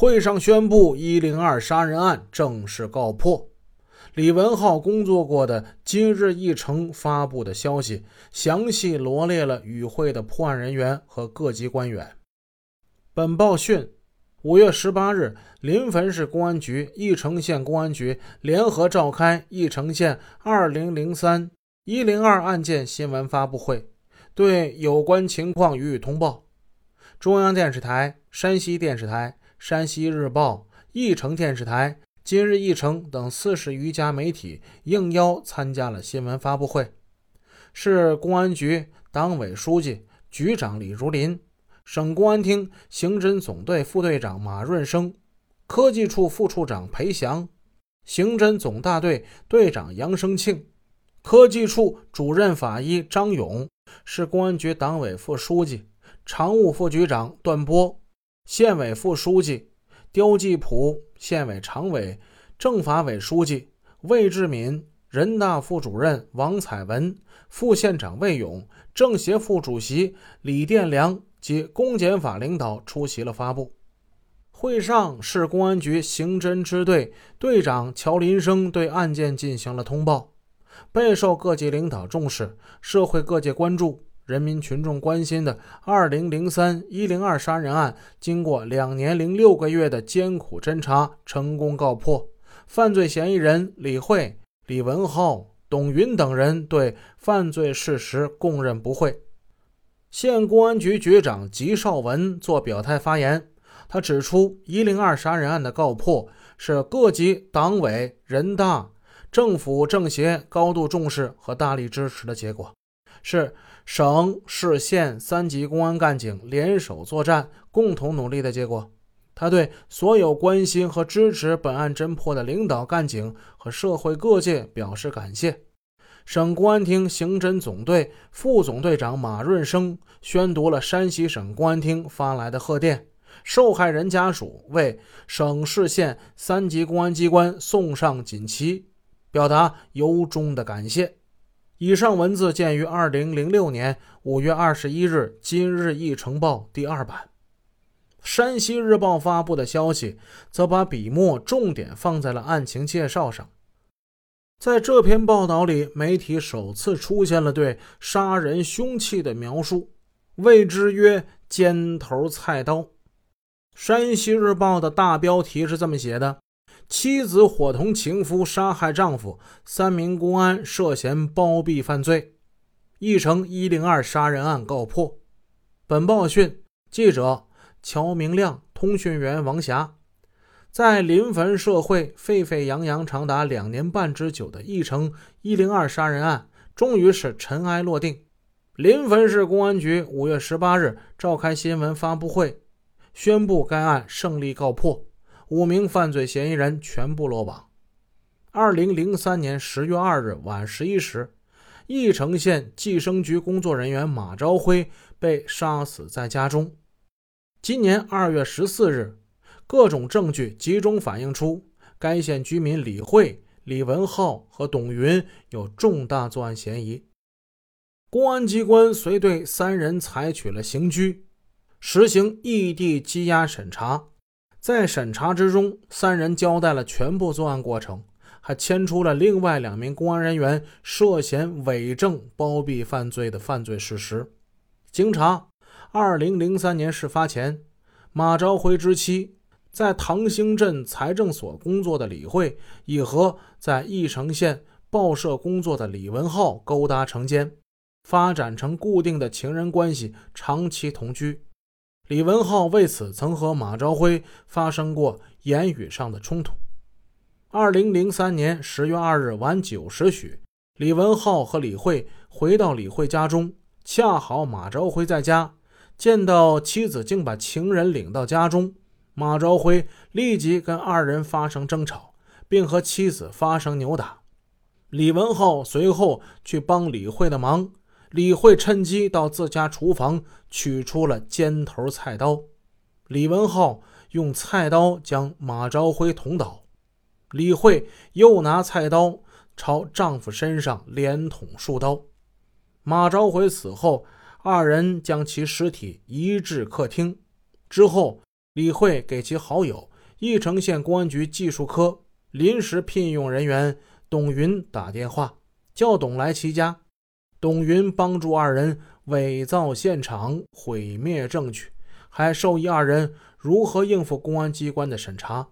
会上宣布一零二杀人案正式告破。李文浩工作过的《今日议程》发布的消息，详细罗列了与会的破案人员和各级官员。本报讯：五月十八日，临汾市公安局、翼城县公安局联合召开翼城县二零零三一零二案件新闻发布会，对有关情况予以通报。中央电视台、山西电视台、山西日报、翼城电视台。今日翼城等四十余家媒体应邀参加了新闻发布会，市公安局党委书记、局长李如林，省公安厅刑侦总队副队长马润生，科技处副处长裴翔，刑侦总大队队长杨生庆，科技处主任法医张勇，市公安局党委副书记、常务副局长段波，县委副书记。刁继普县委常委、政法委书记魏志敏，人大副主任王彩文，副县长魏勇，政协副主席李殿良及公检法领导出席了发布会上。市公安局刑侦支队队长乔林生对案件进行了通报，备受各级领导重视，社会各界关注。人民群众关心的二零零三一零二杀人案，经过两年零六个月的艰苦侦查，成功告破。犯罪嫌疑人李慧、李文浩、董云等人对犯罪事实供认不讳。县公安局局长吉绍文作表态发言，他指出，一零二杀人案的告破是各级党委、人大、政府、政协高度重视和大力支持的结果。是省市县三级公安干警联手作战、共同努力的结果。他对所有关心和支持本案侦破的领导干警和社会各界表示感谢。省公安厅刑侦总队副总队长马润生宣读了山西省公安厅发来的贺电，受害人家属为省市县三级公安机关送上锦旗，表达由衷的感谢。以上文字见于二零零六年五月二十一日《今日议程报》第二版。山西日报发布的消息则把笔墨重点放在了案情介绍上。在这篇报道里，媒体首次出现了对杀人凶器的描述，谓之曰“尖头菜刀”。山西日报的大标题是这么写的。妻子伙同情夫杀害丈夫，三名公安涉嫌包庇犯罪。义城一零二杀人案告破。本报讯，记者乔明亮，通讯员王霞。在临汾社会沸沸扬扬长达两年半之久的义城一零二杀人案，终于是尘埃落定。临汾市公安局五月十八日召开新闻发布会，宣布该案胜利告破。五名犯罪嫌疑人全部落网。二零零三年十月二日晚十一时，翼城县计生局工作人员马朝辉被杀死在家中。今年二月十四日，各种证据集中反映出该县居民李慧、李文浩和董云有重大作案嫌疑。公安机关遂对三人采取了刑拘，实行异地羁押审查。在审查之中，三人交代了全部作案过程，还牵出了另外两名公安人员涉嫌伪证包庇犯罪的犯罪事实。经查，二零零三年事发前，马朝辉之妻在唐兴镇财政所工作的李慧，已和在翼城县报社工作的李文浩勾搭成奸，发展成固定的情人关系，长期同居。李文浩为此曾和马朝辉发生过言语上的冲突。二零零三年十月二日晚九时许，李文浩和李慧回到李慧家中，恰好马朝辉在家，见到妻子竟把情人领到家中，马朝辉立即跟二人发生争吵，并和妻子发生扭打。李文浩随后去帮李慧的忙。李慧趁机到自家厨房取出了尖头菜刀，李文浩用菜刀将马朝辉捅倒，李慧又拿菜刀朝丈夫身上连捅数刀。马朝辉死后，二人将其尸体移至客厅，之后李慧给其好友义城县公安局技术科临时聘用人员董云打电话，叫董来其家。董云帮助二人伪造现场，毁灭证据，还授意二人如何应付公安机关的审查。